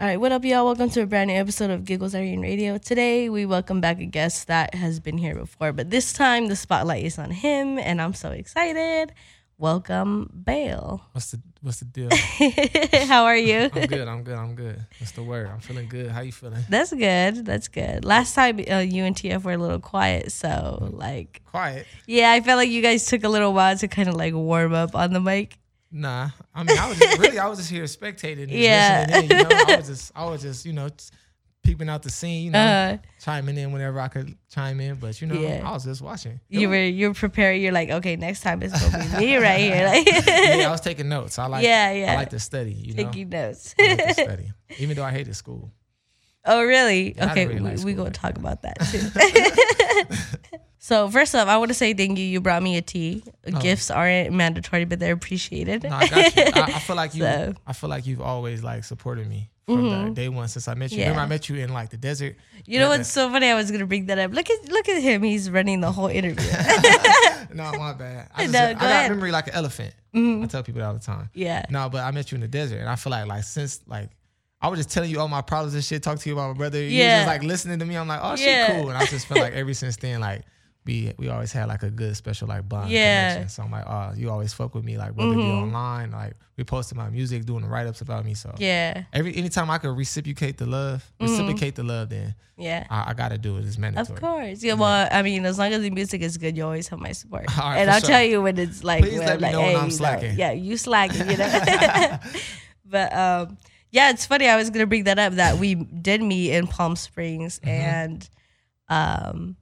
All right, what up, y'all? Welcome to a brand new episode of Giggles Irene Radio. Today, we welcome back a guest that has been here before, but this time the spotlight is on him, and I'm so excited. Welcome, Bale. What's the What's the deal? How are you? I'm good. I'm good. I'm good. What's the word? I'm feeling good. How you feeling? That's good. That's good. Last time uh, you and TF were a little quiet, so like, Quiet. yeah, I felt like you guys took a little while to kind of like warm up on the mic. Nah. I mean, I was just really. I was just here spectating. and Yeah. in, you know, I was just. I was just. You know. Peeping out the scene, you know, Uh, chiming in whenever I could chime in, but you know, Yeah. I was just watching. It you was- were you're prepared. You're like, okay, next time it's gonna be me right here. Like, yeah, I was taking notes. I like, Yeah, yeah. I like to study. You know, taking notes. I like to study, even though I hated school. Oh, really? Yeah, okay, really like we, we gonna like talk about that too. So first off, I want to say thank you. You brought me a tea. Oh. Gifts aren't mandatory, but they're appreciated. Oh. No, I got you. I, I feel like you. So- I feel like you've always like supported me from the mm-hmm. day one since I met you. Remember, I met you in like the desert. you know Yeah, what's so funny? I was gonna bring that up. Look at look at him. He's running the whole interview. No, my bad. I, just, No, I go got ahead. memory like an elephant. Mm-hmm. I tell people that all the time. yeah. No, but I met you in the desert, and I feel like like since like I was just telling you all my problems and shit, talk to you about my brother. Yeah. You just like listening to me. I'm like, oh shit, Yeah. cool. And I just feel like ever since then, like we we always had like a good special like bond Yeah. Mm-hmm. connection. So I'm like, oh, you always fuck with me, like whether it be online, like we posted my music, doing the write ups about me. So Yeah. every anytime I could reciprocate the love, reciprocate the love, then Yeah. I, I gotta do it. It's mandatory. Of course. Yeah, well, I mean, as long as the music is good, you always have my support. Right, and I'll sure. tell you when it's like, Please when let me like, know when hey, I'm you know, slacking. yeah, you slacking, you know. but um, yeah, it's funny. I was gonna bring that up that we did meet in Palm Springs, Mm-hmm. and um,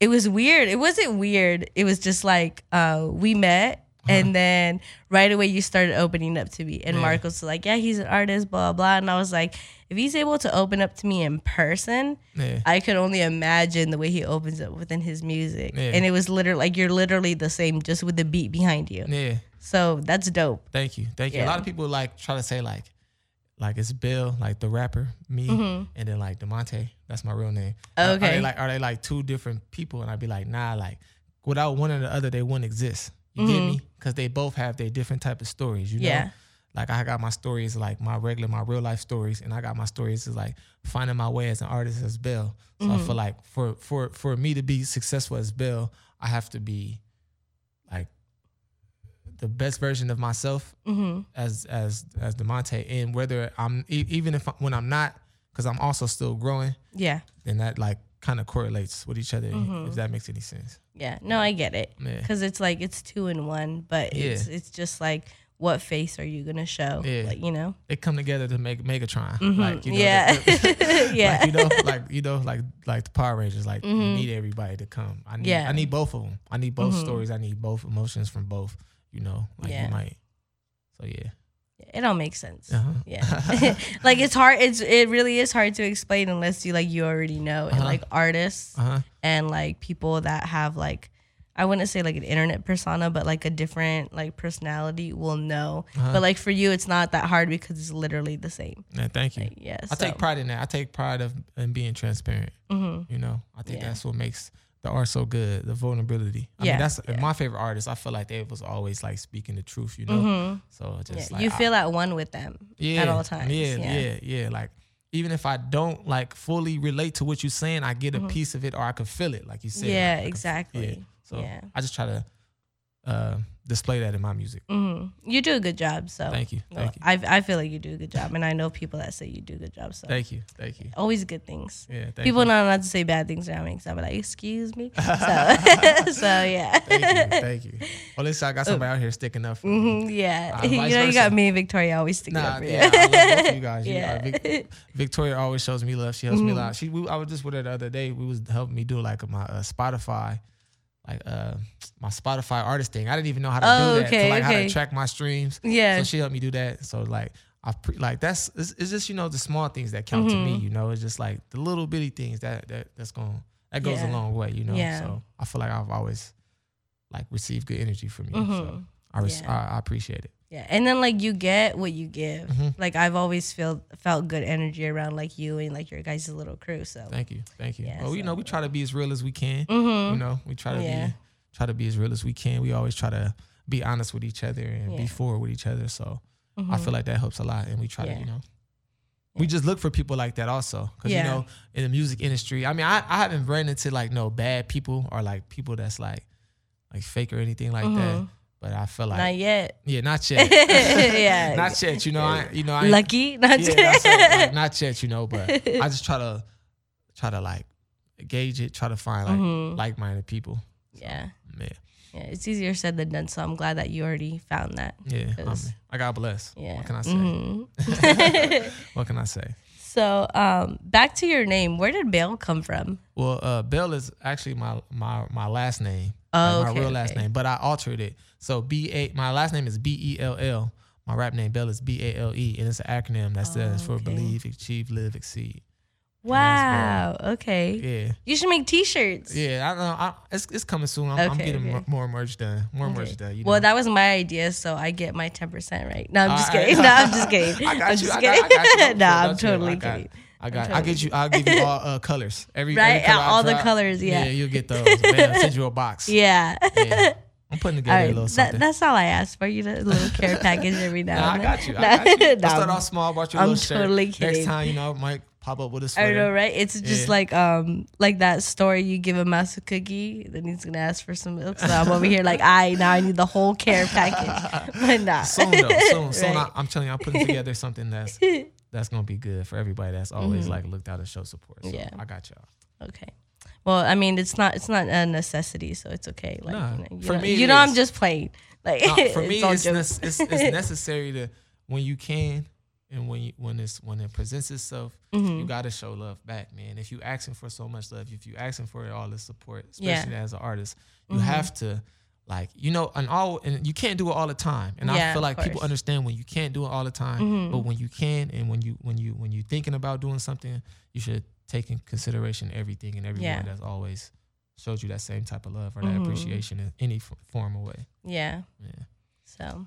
it was weird. It wasn't weird. It was just like uh, we met. And then right away you started opening up to me, and Yeah. Mark was like, "Yeah, he's an artist, blah blah." And I was like, "If he's able to open up to me in person, Yeah. I could only imagine the way he opens up within his music. Yeah. And it was literally like you're literally the same, just with the beat behind you. Yeah. So that's dope. Thank you. Thank you. A lot of people like try to say like like it's Bale, like the rapper, me, and then like Demonte. That's my real name. Are- Are Mm-hmm. Okay. they like are they like two different people? And I'd be like, nah, like without one or the other, they wouldn't exist. You get me? Because they both have their different type of stories. You know? Mm-hmm. Yeah. Like I got my stories like my regular, my real life stories, and I got my stories is like finding my way as an artist as Bale. So I Mm-hmm. feel like for for for me to be successful as Bale, I have to be like the best version of myself Mm-hmm. as as as Demonte, and whether I'm even if I, when I'm not, because I'm also still growing, Yeah. then that like kind of correlates with each other. If that makes any sense. Yeah. No, I get it. Yeah. Because it's like it's two in one, but it's Yeah. it's just like what face are you gonna show? Yeah. Like, you know? They come together to make Megatron. Like you know, Mm-hmm. yeah. yeah. like, you know, like you know, like like the Power Rangers. Like you need everybody to come. I need, Mm-hmm. Yeah. I need both of them. I need both stories. I need both emotions from both. You know, like Yeah. you might. So yeah. It all makes sense. Uh-huh. Yeah. like it's hard it's it really is hard to explain unless you like you already know. And Uh-huh. like artists Uh huh. and like people that have like I wouldn't say like an internet persona, but like a different like personality will know. Uh-huh. But like for you, it's not that hard because it's literally the same. Yeah, thank you. Like, yeah, I take pride in that. I take pride of in being transparent. Mhm. You know, I think Yeah. that's what makes the art so good. The vulnerability. I Yeah, mean, that's yeah. my favorite artist. I feel like they was always like speaking the truth. You know, Mm-hmm. so Yeah, just like you I- feel at one with them yeah, at all times. Yeah, Yeah. yeah, yeah, Like even if I don't like fully relate to what you're saying, I get a piece of it, or I can feel it, like you said. Mm-hmm. Yeah, Like, I can exactly. yeah. So Yeah. I just try to uh, display that in my music. hmm You do a good job. So Thank you, thank you, I I feel like you do a good job, and I know people that say you do a good job. So thank you, thank you. always good things. Yeah, thank people you. know not to say bad things around me, so I'm like, excuse me. So, so yeah. Thank you, thank you. Well, listen, I got somebody out here sticking up for me. Mhm, yeah, Uh, you know, you versa. got me and Victoria always sticking Nah, up for you. yeah, I love you guys. You, Yeah. uh, Vic- Victoria always shows me love. She helps me Mm-hmm. a lot. She, we, I was just with her the other day. We was helping me do like my uh, Spotify, like uh, my Spotify artist thing. I didn't even know how to Oh, do that. okay, to like how to track my streams. Yeah. So she helped me do that. So like I pre- like that's it's, it's just you know the small things that count to Mm-hmm. me. You know, it's just like the little bitty things that that that's going that goes Yeah. a long way. You know. Yeah. So I feel like I've always like received good energy from you. So Mhm. I, res- Yeah. I I appreciate it. Yeah, and then like you get what you give. Mm-hmm. Like I've always felt felt good energy around like you and like your guys' little crew. So Thank you, thank you. Yeah, well, you know, we try to be as real as we can. Mhm. You know, we try to Yeah. be try to be as real as we can. We always try to be honest with each other and Yeah. be forward with each other. So I Mhm. feel like that helps a lot, and we try to, you know, we just look for people like that also because you know in the music industry i mean I, I haven't ran into like no bad people or like people that's like like fake or anything like that Mhm. But i feel like Not yet. yeah not yet Yeah. not yet you know i you know I Lucky. Not yeah, what, like, not yet you know but i just try to try to like gauge it try to find like Mhm. like-minded people yeah. yeah Yeah. It's easier said than done. So I'm glad that you already found that. yeah I, mean, I got blessed Yeah. what can i say Mhm. what can i say so um, back to your name. Where did Bell come from? Well, uh, Bell is actually my my my last name, Oh, like okay, my real last okay. name, but I altered it. So B A, my last name is B E L L. My rap name Bale is B A L E, and it's an acronym that stands Oh, for. Believe, Achieve, Live, Exceed. Wow. Okay. Yeah, You should make T-shirts. yeah. I know. I, it's it's coming soon. I'm, I'm getting okay. more, more merch done. More Okay. merch done. You Well, that was my idea, so I get my ten percent right. No, I'm just kidding. No, I'm just kidding. I got I'm you. just I got, I got you. kidding. no, I'm totally kidding. I got. I'll get you. I'll give you all uh, colors. Every Right? every color I all the colors, yeah. Yeah, you'll get those. Man, I'll send you a box. Yeah. Yeah. I'm putting together a right, little that, something. that's all I ask for. You know, a little care package every now Nah, I and got then. you. I got you. No, start off small, bought you a I'm little shirt. totally Next time, you know, might pop up with a I sweater. know, right? It's just Yeah. like um like that story you give a mouse a cookie, then he's gonna ask for some milk. So I'm over here like, I now I need the whole care package, but not Soon though, soon, soon. Right. I, I'm telling you, I'm putting together something that's that's gonna be good for everybody that's always like looked out to show support. So Mm-hmm. Yeah. I got y'all. Okay. Well, I mean, it's not it's not a necessity, so it's okay. Like, Nah, you know, you for know, me you know I'm just playing. Like, Nah, for me, it's, jokes. nec- it's it's necessary to when you can and when you when it's when it presents itself, Mm-hmm. you gotta show love back, man. If you asking for so much love, if you asking for all this support, Yeah. especially as an artist, you Mm-hmm. have to like you know and all and you can't do it all the time. And Yeah, I feel like people. Mm-hmm. understand when you can't do it all the time, but when you can and when you when you when you're thinking about doing something, you should take in consideration everything and everyone Yeah. that's always showed you that same type of love or that Mhm. appreciation in any f- form or way. yeah. Yeah. So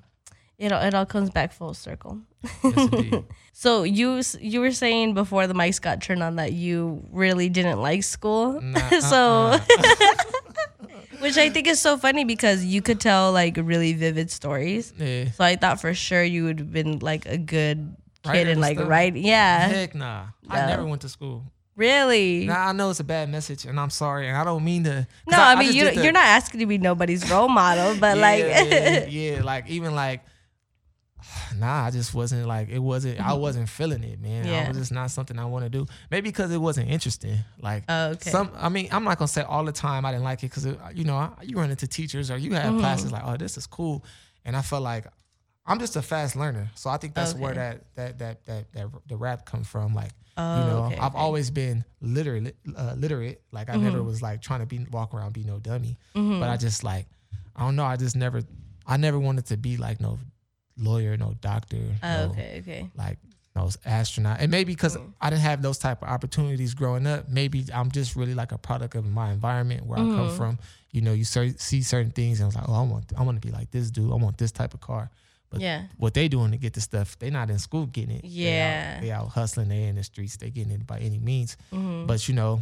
it all, it all comes back full circle. Yes. So you you were saying before the mics got turned on that you really didn't like school. Nah, so uh-uh. which I think is so funny because you could tell like really vivid stories. Yeah. So I thought for sure you would have been like a good kid Writer and like stuff? write. Yeah. Heck nah. I never went to school. Really? Now I know it's a bad message, and I'm sorry, and I don't mean to. no, I, mean just you, you're not asking to be nobody's role model, but yeah, like yeah, yeah, like even like, nah, I just wasn't like it wasn't. I wasn't feeling it, man. Mm-hmm. Yeah. I was just not something I want to do. Maybe because it wasn't interesting. Like Oh, okay. some, I mean, I'm not gonna say all the time I didn't like it because you know I- you run into teachers or you have Mm-hmm. classes like, oh, this is cool, and I felt like. I'm just a fast learner, so I think that's where that, that that that that the rap comes from. Like, Oh, you know, okay, I've okay. always been literate, uh, literate. Like I Mm-hmm. never was like trying to be walk around be no dummy. But I just like I don't know. I just never I never wanted to be like no lawyer, no doctor, Oh, no, okay, okay. like no astronaut. And maybe because Mm. I didn't have those type of opportunities growing up. Maybe I'm just really like a product of my environment where I Mm-hmm. come from. You know, you cer- see certain things and I was like, oh, I want I want to be like this dude. I want this type of car. But Yeah. what they doing to get the stuff, they not in school getting it. They out- Yeah. They out, hustling, they in the streets, they getting it by any means. Mm-hmm. But you know,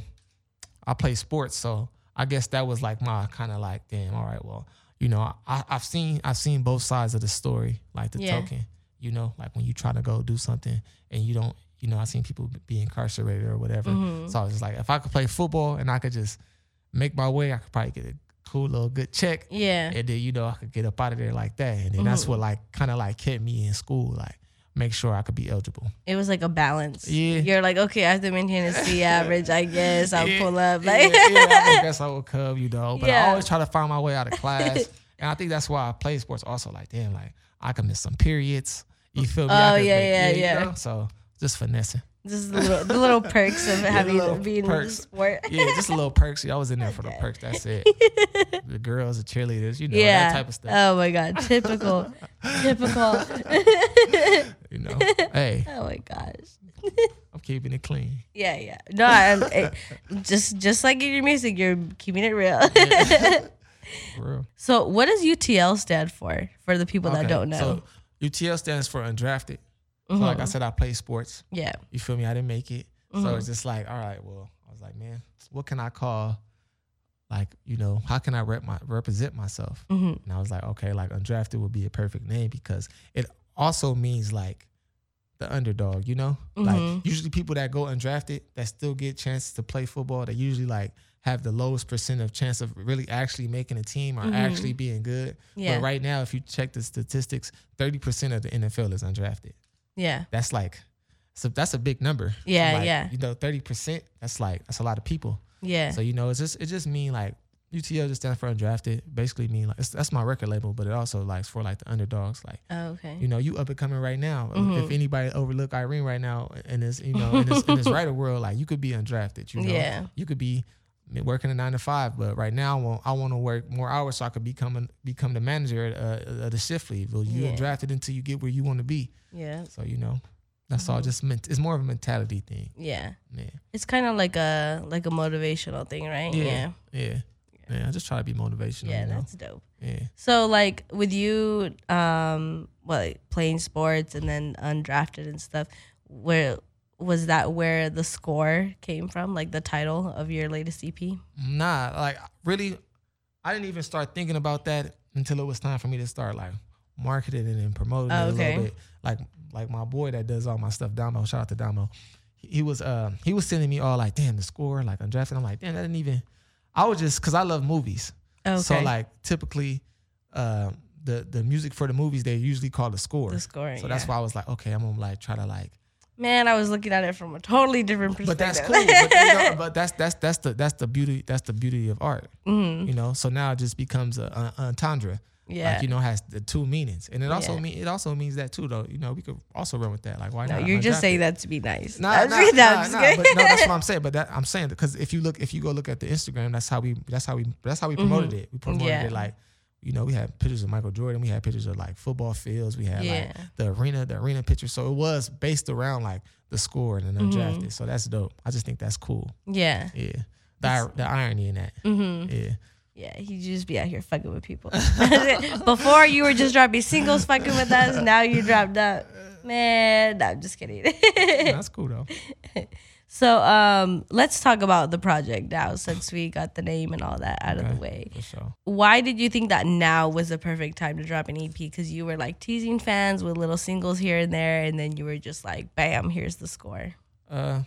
I play sports, so I guess that was like my kind of like, damn, all right, well, you know, I, I've seen I've seen both sides of the story, like the Yeah. token. You know, like when you try to go do something and you don't, you know, I've seen people be incarcerated or whatever. Mm-hmm. So I was just like, if I could play football and I could just make my way, I could probably get a cool little good check Yeah. and then you know I could get up out of there like that. And then Mm-hmm. that's what like kind of like kept me in school, like make sure I could be eligible. It was like a balance. Yeah. You're like, okay, I have to maintain a C average, I guess. I'll Yeah, pull up. Like yeah, I guess I will come, you know. But Yeah. I always try to find my way out of class, and I think that's why I play sports. Also, like damn, like I can miss some periods. You feel me? Oh, could yeah, make- yeah, you yeah. know? So just finessing. just the little, the little perks of having little being in perks. the sport. Yeah, just a little perks. Yeah, I was in there for the perks. That's it. the girls, the cheerleaders, you know, yeah. that type of stuff. Oh my god, typical, typical. You know, hey, Oh my gosh. I'm keeping it clean. Yeah, yeah. No, I'm, it, just just like in your music, you're keeping it real. Real. so, what does UTL stand for? For the people that don't know. So UTL stands for undrafted. So like Mm-hmm. I said, I play sports. yeah. You feel me? I didn't make it. So Mm-hmm. it's just like, all right, well, I was like, man, what can I call? Like, you know, how can I rep my represent myself? hmm And I was like, okay, like undrafted would be a perfect name because it also means like the underdog, you know? Mhm. Like usually people that go undrafted that still get chances to play football, they usually like have the lowest percent of chance of really actually making a team or Mhm. actually being good. Yeah. But right now, if you check the statistics, 30% of the NFL is undrafted. Yeah. That's like so that's a big number. Yeah, Like, yeah. You know, 30%, that's like that's a lot of people. Yeah. So you know, it's just it just mean like UTL just stands for undrafted. Basically mean like it's, that's my record label, but it also like for like the underdogs. Like oh, okay. you know, you up and coming right now. Mhm. If anybody overlook Irene right now in this, you know, in this, in this writer world, like you could be undrafted. You know, Yeah. you could be working a nine to five, but right now I want, I want to work more hours so I could become a, become the manager uh, of the shift lead. Well, you Yeah. undrafted until you get where you want to be. Yeah. So you know, that's all. Mhm. Just meant it's more of a mentality thing. Yeah. Yeah, It's kind of like a like a motivational thing, right? Yeah. yeah, yeah. I just try to be motivational. Yeah, you know? that's dope. yeah. So like with you um what like, playing sports and then undrafted and stuff, where was that where the score came from? Like the title of your latest EP? Nah, like really, I didn't even start thinking about that until it was time for me to start like marketing it and promoting Oh, it a okay. little bit. Like like my boy that does all my stuff, Damo. Shout out to Damo. He, he was uh he was sending me all like, damn, the score, like undrafted. I'm like, damn, that didn't even. I was just because I love movies. Okay. So like typically, uh, the the music for the movies they usually call the score. the score. so that's why I was like, okay, I'm gonna like try to like Man, I was looking at it from a totally different perspective. but that's cool. But, you know, but that's that's that's the that's the beauty that's the beauty of art, Mhm. you know. So now it just becomes a, a, a entendre, Yeah. like you know, has the two meanings, and it also Yeah. mean it also means that too, though. You know, we could also run with that. Like, why no, not? you're just saying that to be nice. Nah, nah, no, I'm nah, nah, but no, that's what I'm saying. But that I'm saying because if you look, if you go look at the Instagram, that's how we, that's how we, that's how we promoted it. We promoted Mm-hmm. Yeah. it like, you know, we had pictures of Michael Jordan, we had pictures of like football fields, we had Yeah. like the arena, the arena picture. So it was based around like the score and then Mm-hmm. undrafted. So that's dope. I just think that's cool. yeah. Yeah, the the irony in that. Mm-hmm. Yeah, Yeah, he just be out here fucking with people. Before you were just dropping singles fucking with us. Now you dropped up. Man, no, I'm just kidding. that's cool though. so um let's talk about the project now since we got the name and all that out of the way. Why did you think that now was the perfect time to drop an EP? Because you were like teasing fans with little singles here and there, and then you were just like, bam, here's the score. Uh,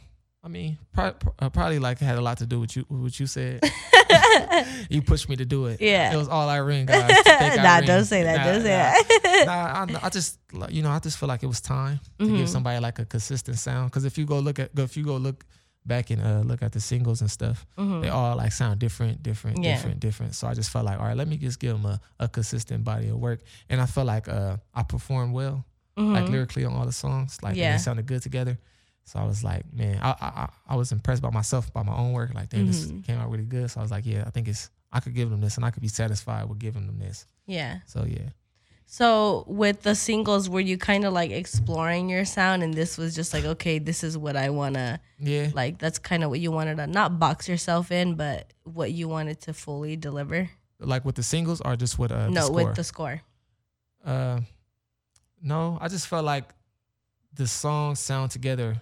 I mean, pro- pro- uh, probably like had a lot to do with you, what you said. you pushed me to do it. Yeah. it was all Irene, guys. Nah, Irene. don't say that. Nah, don't say nah. that. nah, I, I just you know I just feel like it was time to Mhm. give somebody like a consistent sound. Because if you go look at go if you go look back and uh, look at the singles and stuff, Mhm. they all like sound different, different, Yeah. different, different. So I just felt like all right, let me just give them a, a consistent body of work. And I felt like uh, I performed well, like Mhm. lyrically on all the songs, like Yeah. they sounded good together. So I was like, man, I I, I- was impressed by myself, by my own work. Like, damn, this Mhm. came out really good. So I was like, yeah, I think it's I could give them this, and I could be satisfied with giving them this. Yeah. So yeah. So with the singles, were you kind of like exploring your sound, and this was just like, okay, this is what I wanna Yeah, like. That's kind of what you wanted to not box yourself in, but what you wanted to fully deliver. like with the singles or just with uh the no, score? with the score. uh no, I just felt like the songs sound together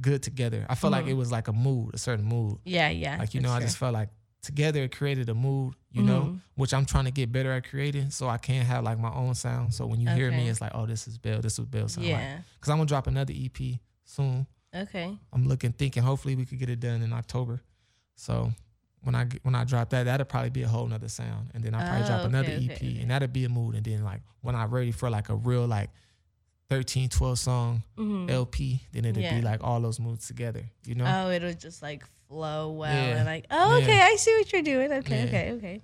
good together. I felt like Mhm. it was like a mood, a certain mood. Yeah, yeah. Like you know, I just felt like together it created a mood, you know, Mhm. which I'm trying to get better at creating so I can have like my own sound. So when you hear me, it's like, oh, this is Bale, this is Bale sound yeah. Cause I'm gonna drop another EP soon. Okay. I'm looking, thinking, hopefully we could get it done in October. So when I when I drop that, that'll probably be a whole nother sound, and then I'll probably Oh, drop another okay, EP, okay, okay. and that'll be a mood. And then like when I'm ready for like a real like 13, 12 song Mhm. LP, then it'll Yeah. be like all those moods together. You know? Oh, it'll just like flow well Yeah. and like, oh, Yeah. okay, I see what you're doing. Okay, Yeah. okay, okay.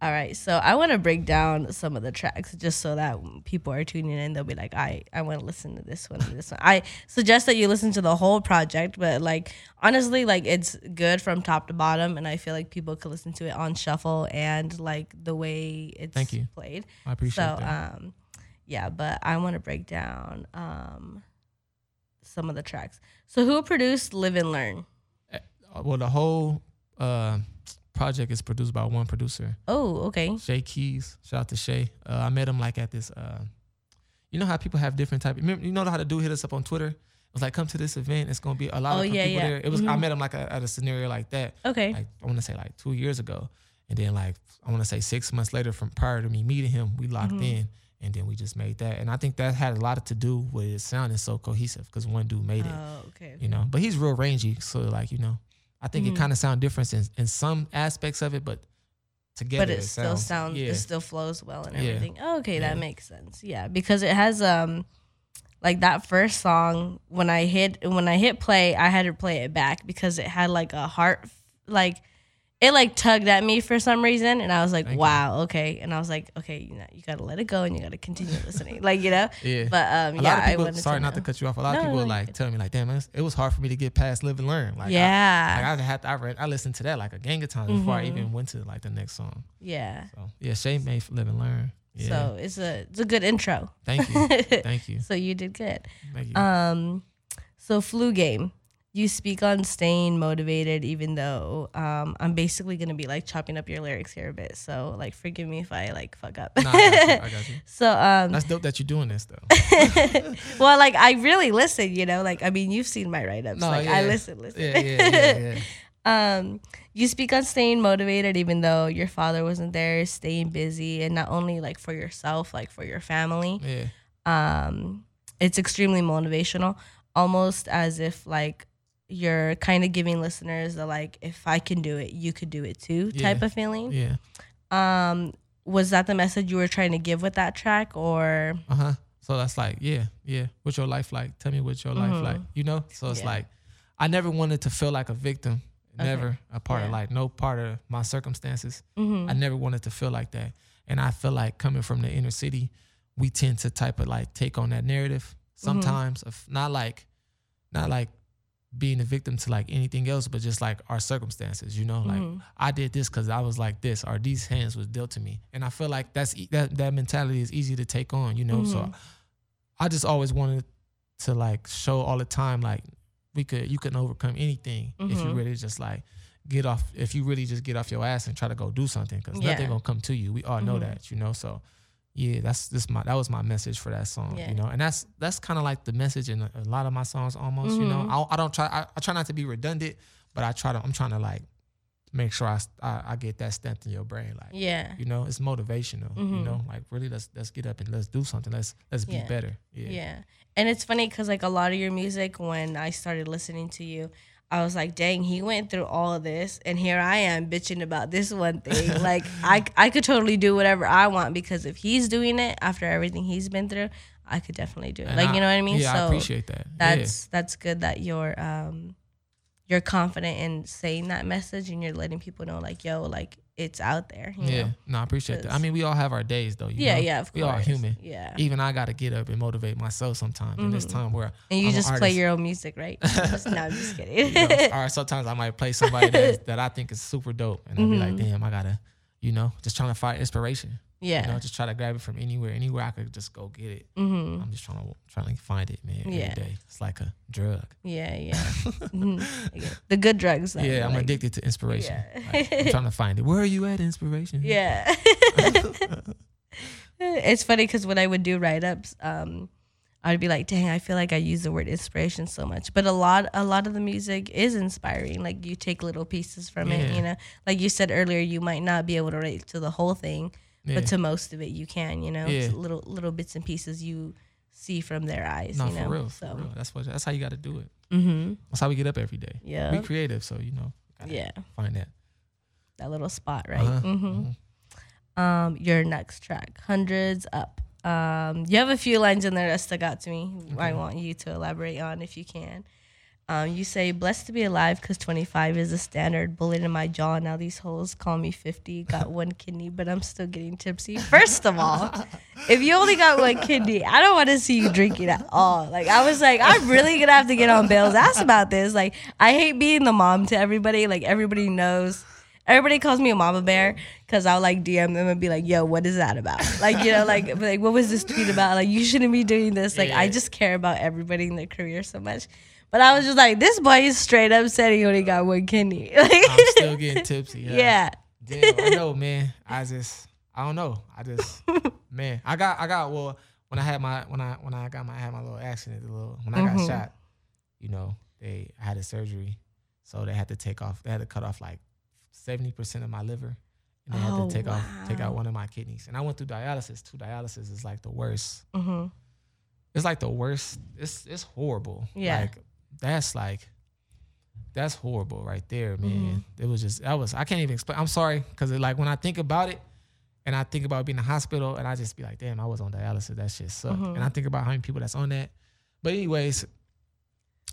All right, so I want to break down some of the tracks just so that people are tuning in. They'll be like, I, I want to listen to this one, this one. I suggest that you listen to the whole project, but like honestly, like it's good from top to bottom, and I feel like people could listen to it on shuffle and like the way it's Thank you. played. I appreciate So, that. um, yeah, but I want to break down um some of the tracks. So, who produced "Live and Learn"? Uh, well, the whole uh, project is produced by one producer, Oh, okay. Shay Keys. Shout out to Shay. Uh, I met him like at this. Uh, you know how people have different type. Remember, you know how to do hit us up on Twitter. It was like, come to this event. It's gonna be a lot Oh, of yeah, people yeah. there. It was. I Mhm. met him like a, at a scenario like that. Okay. Like I want to say like two years ago, and then like I want to say six months later from prior to me meeting him, we locked Mhm. in, and then we just made that. And I think that had a lot to do with it sounding so cohesive because one dude made it, Oh, okay. you know. But he's real rangy, so like you know, I think Mhm. it kind of sound different in, in some aspects of it, but together but it, still sounds yeah. it still flows well and Yeah. everything. Oh, okay, Yeah. that makes sense. Yeah, because it has um like that first song when I hit when I hit play, I had to play it back because it had like a heart like it like tugged at me for some reason and I was like, Thank you. wow, okay. And I was like, okay, you know, you gotta let it go and you gotta continue listening. like, you know? yeah. But um a yeah, lot of I people, wanted sorry to not to cut you off. A lot No, of people no, like you're tell me like, damn, it was hard for me to get past live and learn. Like, I, yeah. like I had to, I read, I listened to that like a gang of times before I Mhm. even went to like the next song. yeah. So yeah, Shay made for live and learn. Yeah, So it's a it's a good intro. thank you, thank you, so you did good. thank you. Um, so flu game. You speak on staying motivated, even though um, I'm basically gonna be like chopping up your lyrics here a bit. So like, forgive me if I like fuck up. nah, I got you. I got you. so um, That's dope that you're doing this though. well, like I really listen. You know, like I mean, you've seen my write ups. No, like I yeah. listen, listen. Yeah, yeah, yeah, yeah. um, you speak on staying motivated, even though your father wasn't there, staying busy, and not only like for yourself, like for your family. yeah. um it's extremely motivational almost as if like you're kind of giving listeners the like if i can do it you could do it too type Yeah. of feeling Yeah. um was that the message you were trying to give with that track or Uh huh. So that's like, yeah, yeah. What's your life like? Tell me what your life Mhm. like. You know. So it's Yeah. like, I never wanted to feel like a victim. Okay. Never a part of Yeah. like no part of my circumstances. Mhm. I never wanted to feel like that. And I feel like coming from the inner city, we tend to type of like take on that narrative Mm-hmm. sometimes of not like, not like being a victim to like anything else, but just like our circumstances. You know, like Mhm. I did this because I was like this, or these hands was dealt to me, and I feel like that's that that mentality is easy to take on. You know, so Mhm. I just always wanted to like show all the time like we could you can overcome anything if you Mhm. really just like get off if you really just get off your ass and try to go do something because Yeah. nothing gonna come to you. We all know Mhm. that, you know. So yeah, that's this my that was my message for that song, Yeah. you know, and that's that's kind of like the message in a, a lot of my songs almost, you know. Mhm. I, I don't try I, I try not to be redundant, but I try to I'm trying to like make sure I I, I get that stamped in your brain, like yeah you know, it's motivational, you Mhm. know, like really let's let's get up and let's do something, let's let's be better, Yeah. yeah. and it's funny because like a lot of your music when i started listening to you I was like, dang, he went through all of this, and here I am bitching about this one thing. like, I, I could totally do whatever I want because if he's doing it after everything he's been through, I could definitely do it. And like, I- you know what I mean? Yeah, I appreciate that. that's that's good that you're um you're confident in saying that message and you're letting people know like yo like it's out there you yeah. Know? no, I appreciate that. I mean, we all have our days though. You yeah know? yeah of course. we are human. yeah Even I got to get up and motivate myself sometimes in this time where and you I'm just play your own music right Just- no i'm just kidding you know, or sometimes I might play somebody that, that I think is super dope, and I'll be like, Mhm. damn, I gotta, you know, just trying to find inspiration. Yeah You know, just try to grab it from anywhere, anywhere I could just go get it. hmm I'm just trying to trying to find it, man. Yeah. Every day, it's like a drug. yeah yeah Mhm. The good drugs though, yeah, I'm like- addicted to inspiration. Yeah. Like, I'm trying to find it. Where are you at, inspiration? Yeah. it's funny because when I would do write ups, um, I'd be like, dang, I feel like I use the word inspiration so much. But a lot a lot of the music is inspiring. Like you take little pieces from it, you know. Like you said earlier, you might not be able to relate to the whole thing, Yeah. but to most of it you can, you know. Yeah. It's little little bits and pieces you see from their eyes. no, you know? for real, So for real. That's what. That's how you got to do it. mm-hmm. That's how we get up every day. Yeah. We creative, so you know. Yeah. Find that. That little spot, right? Uh-huh, Mm-hmm. uh-huh. um, your next track, Hundreds Up. Um, you have a few lines in there that stuck out to me. I want you to elaborate on if you can. Um, you say, blessed to be alive because 25 is a standard. Bullet in my jaw. Now these hoes call me 50. Got one kidney, but I'm still getting tipsy. First of all, if you only got one kidney, I don't want to see you drinking at all. Like, I was like, I'm really going to have to get on Bale's ass about this. Like, I hate being the mom to everybody. Like, everybody knows. Everybody calls me a mama bear because I'll like DM them and be like, yo, what is that about? Like, you know, like, like what was this tweet about? Like, you shouldn't be doing this. Like, I just care about everybody in their career so much. But I was just like, this boy is straight up said he only got one kidney. Like, I'm still getting tipsy. yeah. Damn, I know, man. I just, I don't know. I just, man, I got, I got. Well, when I had my, when I, when I got my, I had my little accident, the little, when I got Mhm. shot, you know, they I had a surgery, so they had to take off, they had to cut off like seventy percent of my liver, and they had Oh, to take off take out one of my kidneys. And I went through dialysis. Two dialysis is like the worst. Mm-hmm. It's like the worst. It's it's horrible. Yeah. Like that's like that's horrible right there, man. Mm-hmm. It was just I was I can't even explain. I'm sorry because like when I think about it. And I think about being in the hospital, and I just be like, "Damn, I was on dialysis. That shit sucked." Mhm. And I think about how many people that's on that. But anyways,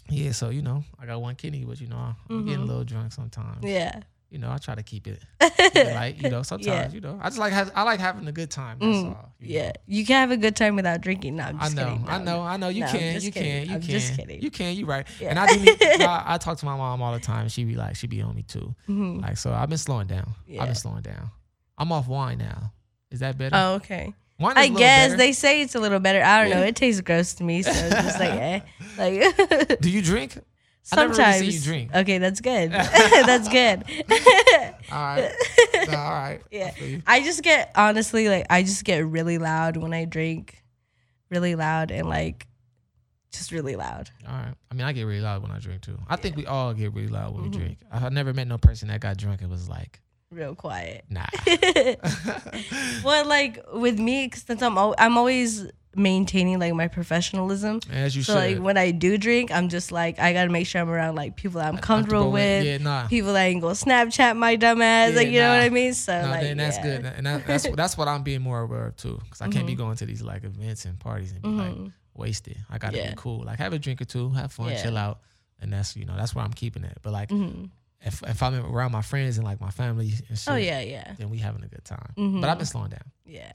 yeah. So you know, I got one kidney, but you know, I'm getting a little drunk sometimes. Yeah. You know, I try to keep it, keep it light. You know, sometimes Yeah. you know, I just like have, I like having a good time. That's Mm, all. you Yeah. know. You can have a good time without drinking. No, I'm I know, kidding. I know, I know. You No, can, just you kidding. can, you I'm can, just kidding. you can. You right. Yeah. And I do. Need, I, I talk to my mom all the time. She be like, she be on me too. Mhm. Like, so I've been slowing down. I've been slowing down. I'm off wine now. Is that better? Oh, okay. wine I guess better. they say it's a little better. I don't know. It tastes gross to me, so it's just like, eh. Like Do you drink? I never sometimes. really see you drink. Okay, that's good. that's good. All right. All right. Yeah. you. I just get honestly like I just get really loud when I drink, really loud and like just really loud. All right. I mean, I get really loud when I drink too. I think we all get really loud when Mhm. we drink. I- I've never met no person that got drunk and was like, Real quiet. nah. well, like with me since I'm al- I'm always maintaining like my professionalism. As you So should. like when I do drink, I'm just like I gotta make sure I'm around like people that I'm comfortable with. Yeah, nah. People that ain't gonna Snapchat my dumb ass, like Yeah, you know what. I mean. So No, like then that's yeah. good, and that, that's that's what I'm being more aware of too, because I can't be Mhm. going to these like events and parties and be like Mhm. wasted. I gotta Yeah. be cool, like have a drink or two, have fun, chill out, and that's you know that's where I'm keeping it. But like Mhm. if if I'm around my friends and like my family and shit, Oh yeah, yeah, then we having a good time. Mhm. But I've been slowing down. yeah.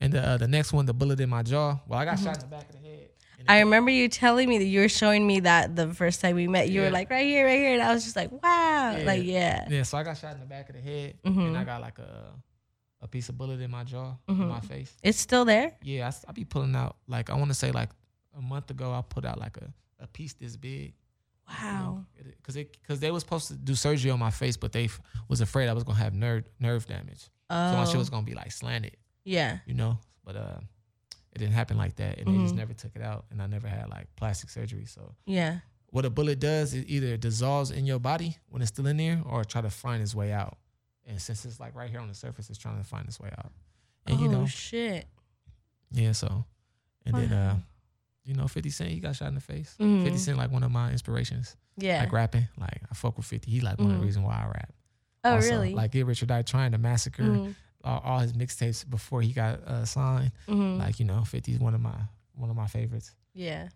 And the uh, the next one, the bullet in my jaw. Well, I got shot in the back of the head. Mm-hmm. I remember you telling me that you were showing me that the first time we met. You were like right here, right here, and I was just like, wow, Yeah. like yeah. Yeah, so I got shot in the back of the head, Mhm. and I got like a a piece of bullet in my jaw, Mhm. in my face. It's still there. Yeah, I, I be pulling out like I want to say like a month ago I put out like a, a piece this big. Wow. Because it because they was supposed to do surgery on my face, but they f- was afraid I was gonna have nerve nerve damage, Oh, so my shit was gonna be like slanted, yeah. you know. But uh, it didn't happen like that, and they just Mhm. never took it out, and I never had like plastic surgery. So Yeah. what a bullet does is either dissolves in your body when it's still in there, or try to find its way out. And since it's like right here on the surface, it's trying to find its way out. And oh you know, shit. yeah. So, and then uh, you know, Fifty Cent, he got shot in the face. Mhm. Fifty Cent, like one of my inspirations, Yeah. like rapping. Like I fuck with Fifty. He like one of the reasons why I rap. oh Also, really? Like Get Rich or Die Trying to massacre Mhm. All, all his mixtapes before he got uh, signed. Mhm. Like you know, 50 is one of my one of my favorites. yeah.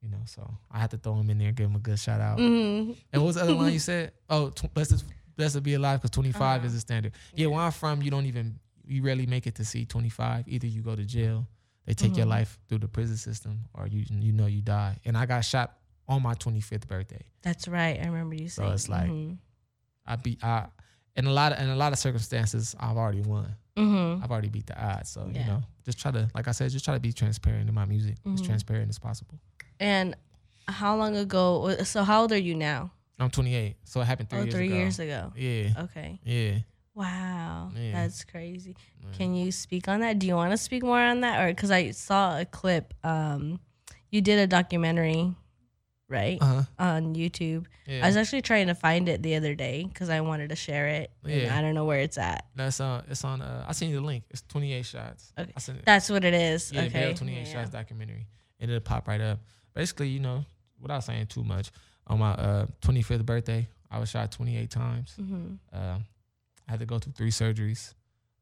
You know, so I had to throw him in there, give him a good shout out. Mhm. And what was the other line you said? Oh, tw- blessed, to be alive because 25 Uh-huh. is the standard. Yeah, where I'm from, you don't even, you rarely make it to see 25. Either you go to jail, they take your Mhm. life through the prison system, or you you know you die. And I got shot on my 25th birthday. That's right. I remember you So it's like- Mhm. I be I, in a lot of, in a lot of circumstances, I've already won. Mhm. I've already beat the odds. So, Yeah. you know, just try to, like I said, just try to be transparent in my music, as Mhm. transparent as possible. And how long ago? So how old are you now? I'm 28. So it happened three oh, years three ago. years ago. Yeah. Okay. Yeah. Wow. Yeah. That's crazy. Yeah. Can you speak on that? Do you want to speak more on that, or because I saw a clip? Um, you did a documentary, right, Uh-huh. on YouTube. Yeah. I was actually trying to find it the other day because I wanted to share it. Yeah. I don't know where it's at. That's uh, it's on. Uh, I seen the link. It's 28 shots. Okay. Sent. That's what it is. Yeah, okay. Bale 28 Yeah. shots documentary. And it'll pop right up. Basically, you know, without saying too much, on my uh 25th birthday, I was shot 28 times. Mhm. Uh, I had to go through three surgeries.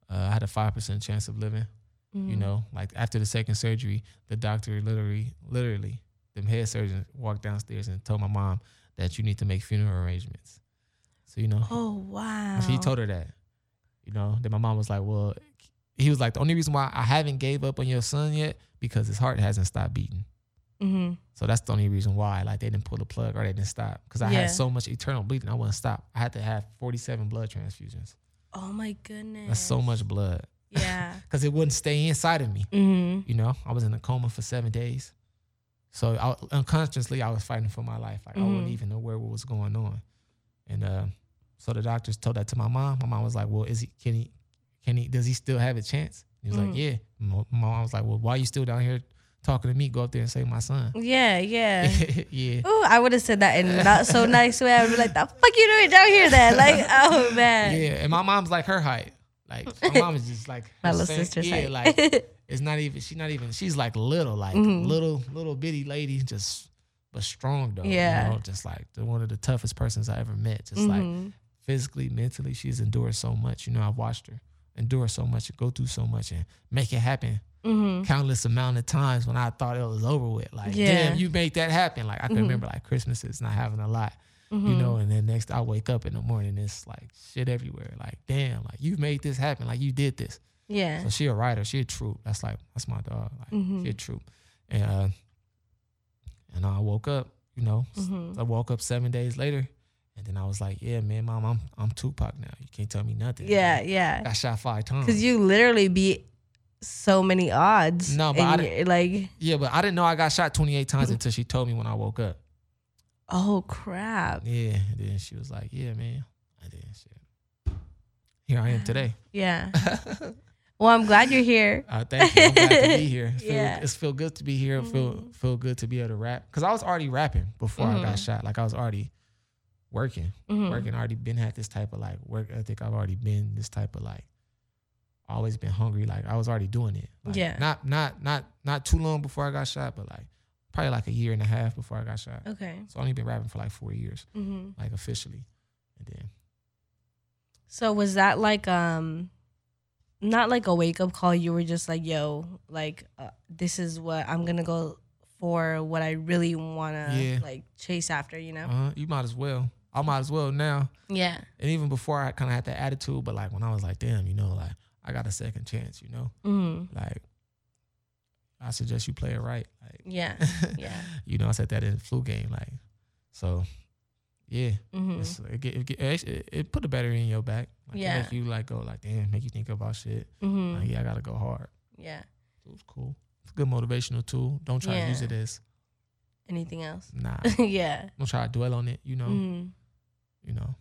Uh, I had a five percent chance of living. You Mhm. know, like after the second surgery, the doctor literally, literally, the head surgeon walked downstairs and told my mom that you need to make funeral arrangements. So you know, Oh wow. he told her that. You know, then my mom was like, "Well," he was like, "The only reason why I haven't gave up on your son yet because his heart hasn't stopped beating. hmm So that's the only reason why. Like they didn't pull the plug or they didn't stop because I Yeah. had so much eternal bleeding, I wouldn't stop. I had to have forty-seven blood transfusions. Oh my goodness. That's so much blood Yeah. because it wouldn't stay inside of me. hmm You know, I was in a coma for seven days. So I, unconsciously, I was fighting for my life. Like I wouldn't Mhm. even know where what was going on. And uh, so the doctors told that to my mom. My mom was like, "Well, is he? Can he? Can he? Does he still have a chance?" He was Mhm. like, "Yeah." My mom was like, "Well, why are you still down here talking to me? Go up there and save my son." Yeah. Yeah. yeah. Oh, I would have said that in not so nice way. I would be like, "The fuck you doing down here?" Then, like, oh man. Yeah. And my mom's like her height. Like my mom is just like My little sister's Yeah, height. like it's not even. She's not even. She's like little, like Mhm. little little bitty lady, just but strong though. Yeah. you know, just like the, one of the toughest persons I ever met. Just like Mhm. physically, mentally, she's endured so much. You know, I've watched her endure so much and go through so much and make it happen Mhm. countless amount of times when I thought it was over with. Like, Yeah. damn, you made that happen. Like I can Mhm. remember like Christmases not having a lot, you Mhm. know, and then next I wake up in the morning, it's like shit everywhere. Like, damn, like you've made this happen. Like you did this. Yeah. So she a writer. She a troop. That's like that's my dog. Like Mhm. she a troop. And uh, and I woke up, you know, Mhm. I woke up seven days later, and then I was like, yeah, man, mom, I'm I'm Tupac now. You can't tell me nothing. Yeah, Like, yeah. got shot five times. Because you literally beat so many odds. No, but and I you're like, yeah, but I didn't know I got shot 28 times until she told me when I woke up. oh crap. Yeah, and then she was like, yeah, man. And then shit. Here I am today. Yeah. Well, I'm glad you're here. Uh, thank you. I'm glad to be here. Feel, Yeah. It's feel good to be here. Feel Mhm. feel good to be able to rap. Cause I was already rapping before I got Mhm. shot. Like I was already working, Mhm. working. Already been had this type of like work ethic. I've already been this type of like always been hungry. Like I was already doing it. Like, Yeah. Not not not not too long before I got shot, but like probably like a year and a half before I got shot. Okay. So I only been rapping for like four years, hmm like officially. And then So was that like um, not like a wake up call? You were just like, yo, like uh, this is what I'm gonna go for. What I really wanna Yeah. like chase after. You know? uh, you might as well. I might as well now. Yeah. And even before I kind of had that attitude, but like when I was like, damn, you know, like I got a second chance, you know, hmm like I suggest you play it right. Like, Yeah. Yeah. you know, I said that in the flu game, like, so yeah, hmm it's, it, it, it, it put a battery in your back. Like, Yeah. Make you like go like, damn, make you think about shit. hmm Like, yeah, I gotta go hard. Yeah. So was cool. It's a good motivational tool. Don't try to use it as Anything else? nah. yeah. Don't try to dwell on it. You know. hmm You know.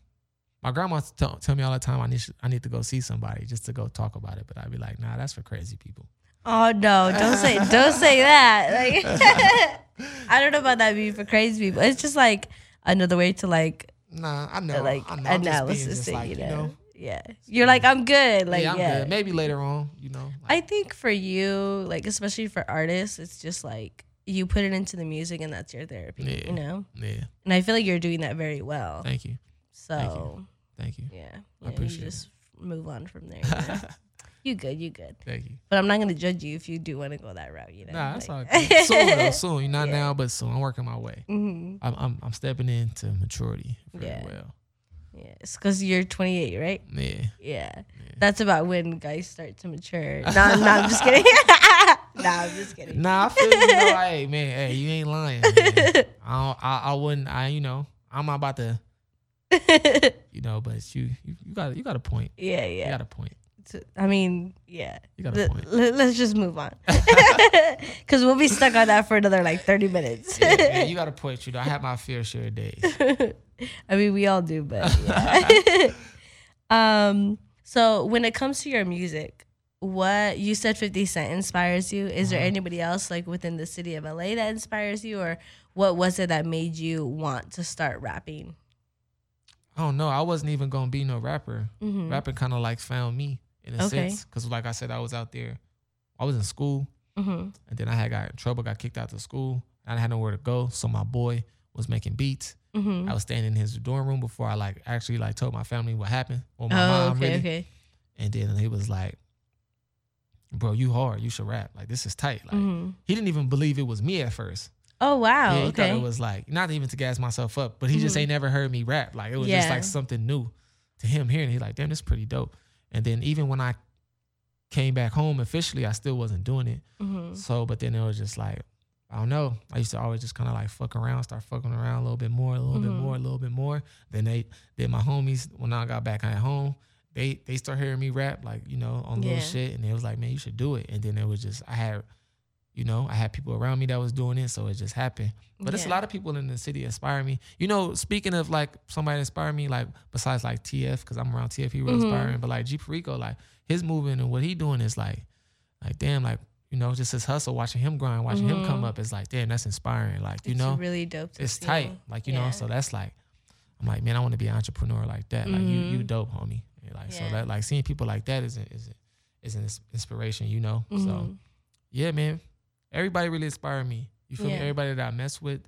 My grandma tell, tell me all the time I need I need to go see somebody just to go talk about it, but I'd be like, nah, that's for crazy people. Oh no! Don't say don't say that. Like I don't know about that being for crazy people. It's just like another way to like Nah, I know. like I know. I'm just being analysis it, like, you you know? know. Yeah. You're like I'm good. Like yeah, yeah. I'm good. Maybe later on, you know. I think for you, like especially for artists, it's just like you put it into the music and that's your therapy. Yeah. You know? yeah. And I feel like you're doing that very well. Thank you. So Thank you. yeah. I appreciate you it. just move on from there. You, know? you good, you good. Thank you. But I'm not gonna judge you if you do want to go that route, you know. Nah, that's all like- good. Soon, though, soon. You're not Yeah. now, but soon. I'm working my way. Mhm. I'm I'm, I'm stepping into maturity very Yeah. well. Yeah, it's because you're 28, right? Yeah. Yeah. That's about when guys start to mature. No, no, I'm just kidding. no, I'm just kidding. Nah, I feel you know, hey man, hey, you ain't lying. I, don't, I I wouldn't I you know, I'm about to you know, but you you, you got you got a point. yeah, yeah. You got a point. So, I mean, yeah. You got a let's just move on. Because we'll be stuck on that for another like 30 minutes. Yeah, yeah, you got a point, you know. I have my fair share of days. I mean, we all do, but yeah. um, so when it comes to your music, what you said 50 Cent inspires you. Is there Uh-huh. anybody else like within the city of LA that inspires you, or what was it that made you want to start rapping? I don't know. I wasn't even gonna be no rapper. Mhm. Rapping kind of like found me in a Okay. sense, because like I said, I was out there. I was in school, Mhm. and then I had got in trouble, got kicked out of school. I had nowhere to go, so my boy was making beats. Mhm. I was staying in his dorm room before I like actually like told my family what happened or my Oh, mom okay, really. okay. And then he was like, "Bro, you hard. You should rap. Like this is tight." Like Mhm. he didn't even believe it was me at first. Oh wow. yeah, he okay. thought it was like not even to gas myself up, but he just Mhm. ain't never heard me rap. Like it was just like something new to him hearing. He like, damn, this is pretty dope. And then even when I came back home officially, I still wasn't doing it. Mhm. So, but then it was just like, I don't know. I used to always just kind of like fuck around, start fucking around a little bit more, a little bit Mhm. more, a little bit more. Then they, then my homies, when I got back at home, they they start hearing me rap, like you know, on Yeah. little shit, and it was like, man, you should do it. And then it was just, I had, you know, I had people around me that was doing it, so it just happened. But it's a lot of people in the city inspire me. You know, speaking of like somebody inspire me, like besides like TF, because I'm around TF, he real Mhm. inspiring. But like G Perico, like his movement and what he doing is like, like damn, like you know, just his hustle, watching him grind, watching him come Mhm. up is like, damn, that's inspiring. Like you It's know, really dope. It's tight. Like you Yeah. know, so that's like, I'm like, man, I want to be an entrepreneur like that. Like you, you Mhm. dope, homie. Like so that like seeing people like that is is is an inspiration, you know. So Mhm. yeah, man, everybody really inspired me. You feel Yeah. me? Everybody that I mess with,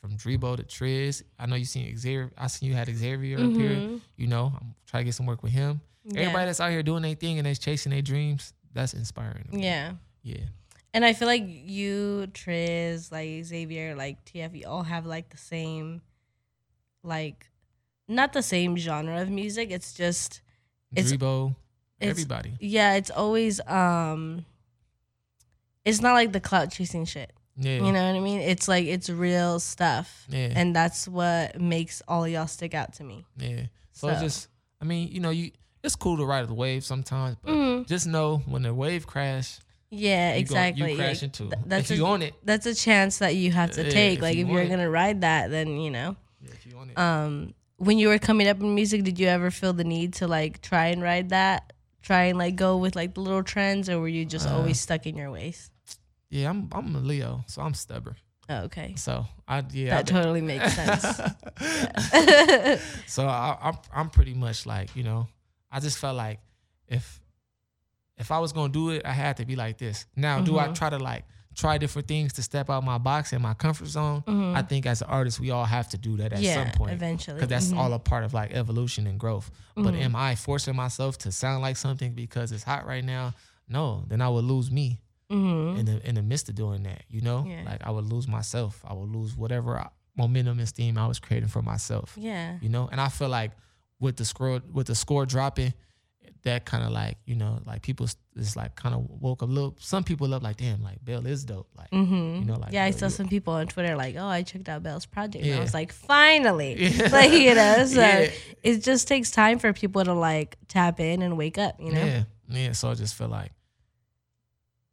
from Drebo to Triz. I know you seen Xavier. I seen you had Xavier up here. Mhm. You know, I'm trying to get some work with him. Yeah. Everybody that's out here doing their thing and that's chasing their dreams, that's inspiring. Yeah. Yeah. And I feel like you, Triz, like Xavier, like TF, you all have like the same, like, not the same genre of music. It's just, It's- Drebo, it's everybody. yeah, it's always um, it's not like the clout chasing shit. Yeah. You know what I mean? It's like it's real stuff, Yeah. and that's what makes all y'all stick out to me. yeah. So, So- just I mean, you know, you it's cool to ride the wave sometimes, but Mhm. just know when the wave crash, Yeah, you exactly. Go, you Like, into. th- that's if you on it, that's a chance that you have to Yeah, take. if like you if you're gonna ride that, then you know. yeah, if you on it, um when you were coming up in music did you ever feel the need to like try and ride that try and like go with like the little trends or were you just Uh, always stuck in your ways yeah, I'm I'm a Leo, so I'm stubborn. oh, okay So I yeah, that I've totally makes sense so I, I'm I'm pretty much like you know I just felt like if if I was gonna do it, I had to be like this. Now, do I Mhm. try to like try different things to step out my box and my comfort zone? Mhm. I think as an artist, we all have to do that at yeah some point eventually because that's Mhm. all a part of like evolution and growth. But Mhm. am I forcing myself to sound like something because it's hot right now? No, then I would lose me Mhm. in the in the midst of doing that. You know, Yeah. like I would lose myself. I would lose whatever I- momentum and steam I was creating for myself yeah you know and i feel like with the score with the score dropping that kind of like you know like people s- is like kind of woke up a little some people up like damn like Bale is dope like mm-hmm. you know, like, yeah, I saw some people on Twitter like, "Oh, I checked out Bale's project." And I was like, "Finally!" Yeah. Like you know, so Yeah. it just takes time for people to like tap in and wake up. You know, yeah yeah so i just feel like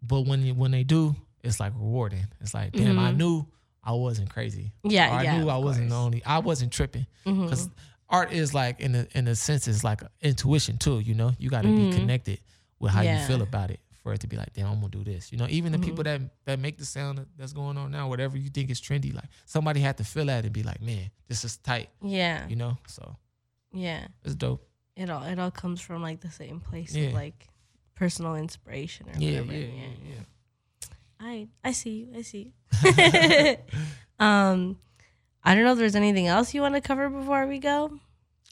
but when you when they do it's like rewarding it's like damn i Mhm. knew i wasn't crazy yeah, Or i yeah. knew i wasn't the only i wasn't tripping because art is like in a in a sense it's like intuition too you know you got to Mhm. be connected with how Yeah. you feel about it for it to be like damn i'm gonna do this you know even the people that that make the sound that's going on now whatever you think is trendy like somebody had to feel that and be like man this is tight Yeah, you know so yeah. it's dope It all it all comes from like the same place Yeah. of like personal inspiration or yeah yeah whatever. yeah yeah I I see you. I see you. um, I don't know if there's anything else you want to cover before we go.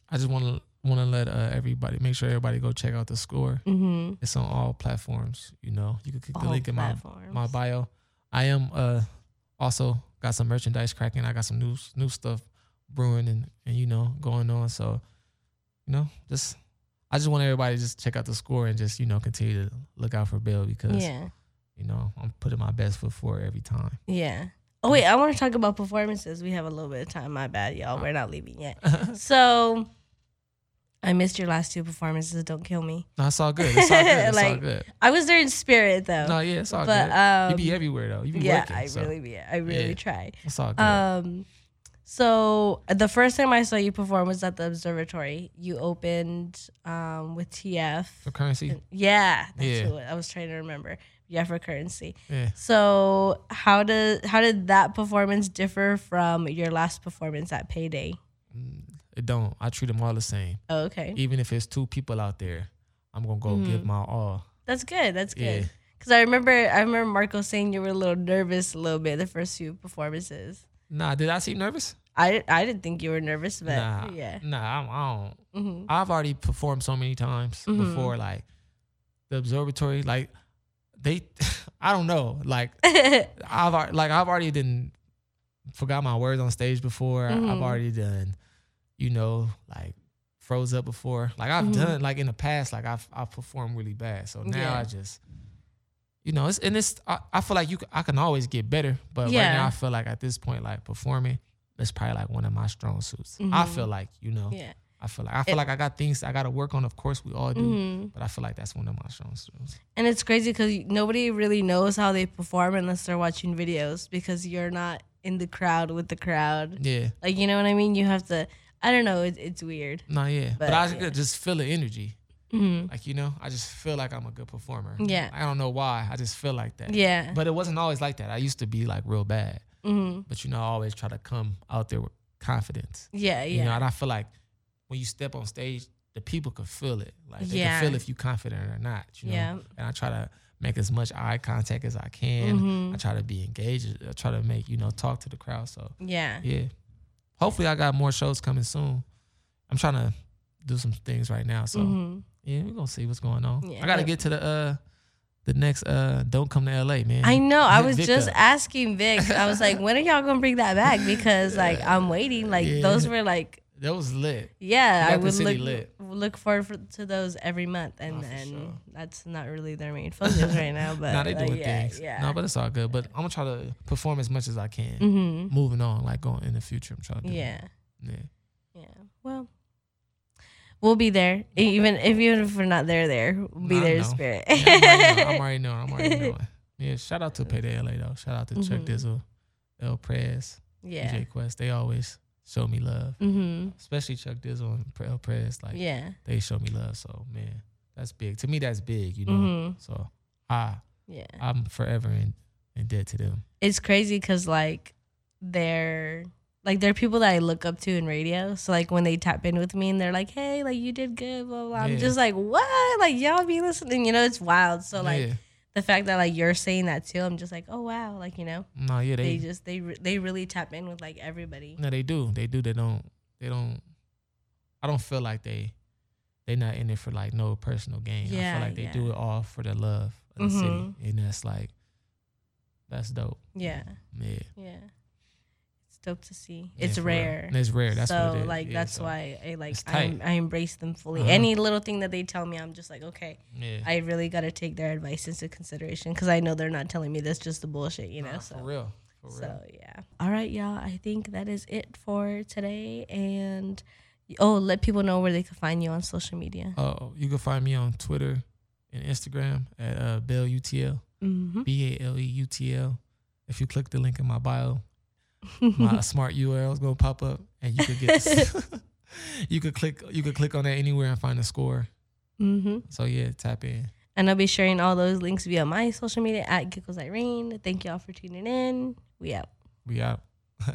i just want to want to let uh, everybody make sure everybody go check out the score Mm-hmm. it's on all platforms you know you can click the All link in my my bio. I am uh also got some merchandise cracking. I got some new new stuff brewing and and you know going on. So you know just I just want everybody to just check out the score and just you know continue to look out for Bale because Yeah, you know I'm putting my best foot forward every time. yeah. Oh wait, I want to talk about performances. We have a little bit of time. My bad, y'all. We're not leaving yet. So, I missed your last two performances. Don't kill me. no, it's all good. It's all good. It's all good. I was there in spirit though. No, yeah, it's all but good. um, you be everywhere though. You be yeah, working. I so really be. I really Yeah. try. It's all good. Um, so the first time I saw you perform was at the observatory. You opened um with TF. for currency. Yeah, that's Yeah. I was trying to remember. Yeah, for currency. Yeah. So how did how did that performance differ from your last performance at Payday? Mm, It don't. I treat them all the same. Oh, okay, Even if it's two people out there, I'm gonna go give Mhm. my all. that's good. That's good. Yeah. Because I remember I remember Marco saying you were a little nervous a little bit the first few performances. Nah, did I seem nervous? I, I didn't think you were nervous, but nah, yeah. Nah, I'm, I don't. hmm I've already performed so many times Mhm. before, like the observatory. Like they, I don't know. Like I've like I've already done forgot my words on stage before. I've Mhm. already done, you know, like froze up before. Like I've Mhm. done like in the past. Like I've I've performed really bad. So now Yeah. I just. You know, it's and it's. I, I feel like you. I can always get better, but right Yeah. now I feel like at this point, like performing, that's probably like one of my strong suits. I Mhm. feel like you know. yeah. I feel like I feel It- like I got things I got to work on. Of course, we all do, hmm but I feel like that's one of my strong suits. And it's crazy because nobody really knows how they perform unless they're watching videos because you're not in the crowd with the crowd. Yeah, Like, you know what I mean? You have to, I don't know, it, it's weird. no, yeah, but, But, I yeah. just feel the energy. hmm Like you know, I just feel like I'm a good performer. Yeah. I don't know why. I just feel like that. Yeah. But it wasn't always like that. I used to be like real bad, hmm but you know, I always try to come out there with confidence. Yeah. You know, Yeah. and I feel like when you step on stage, the people can feel it. Like they Yeah. can feel if you're confident or not. You know. Yeah. And I try to make as much eye contact as I can. Mhm. I try to be engaged. I try to make you know talk to the crowd. So Yeah. yeah. Hopefully, I got more shows coming soon. I'm trying to do some things right now. So Mhm. yeah, we're gonna see what's going on. Yeah. I gotta get to the uh the next uh don't come to LA, man. I know. I was Vic just up. asking Vic. I was like, when are y'all gonna bring that back? Because like I'm waiting. Like Yeah. those were like that was lit. yeah, I would look lit. look forward for, to those every month, and Oh, sure. that's not really their main focus right now. But nah, they like, doing yeah, things. Yeah. No, but it's all good. But I'm gonna try to perform as much as I can. mm-hmm. Moving on, like going in the future. I'm trying to Yeah. that. Yeah. Yeah. Well, we'll be there. Even if even if we're not there, there we'll be Nah, there in know. spirit. Yeah, I'm already knowing. I'm already knowing. I'm already knowing. Yeah, shout out to Payday LA though. Shout out to Chuck Mhm. Dizzle, El Prez, yeah. DJ Quest. They always show me love. Mm-hmm. Especially Chuck Dizzle and El Prez. Like Yeah. they show me love. So man, that's big. To me, that's big. You know. Mm-hmm. So I Yeah. I'm forever in, in debt to them. It's crazy because like they're like there are people that I look up to in radio. So like when they tap in with me and they're like, "Hey, like you did good," blah blah. blah. I'm just like, "What? Like y'all be listening?" You know, it's wild. So like yeah. the fact that like you're saying that too, I'm just like, "Oh wow!" Like you know, No, yeah, they, they, just they re- they really tap in with like everybody. no, they do. They do. They don't. They don't. I don't feel like they. They not in it for like no personal gain. I Yeah, feel like they yeah. do it all for the love of the Mhm. city, and that's like, that's dope. Yeah. Yeah, Yeah. Dope to see. Yeah, it's real. rare. And it's rare. That's so what it is. like Yeah, that's so, why I like I. I embrace them fully. Uh-huh. Any little thing that they tell me, I'm just like, okay, Yeah, I really got to take their advice into consideration because I know they're not telling me this just the bullshit, you know. So for real. For real. so yeah. All right, y'all. I think that is it for today. And oh, let people know where they can find you on social media. Oh, you can find me on Twitter and Instagram at uh, Bale UTL, Mm-hmm. B A L E U T L. If you click the link in my bio, my smart URL is gonna pop up, and you could get. This. you could click. You could click on that anywhere and find a score. mm-hmm. So yeah, tap in. And I'll be sharing all those links via my social media at Giggles Irene. Thank y'all for tuning in. We out. We out.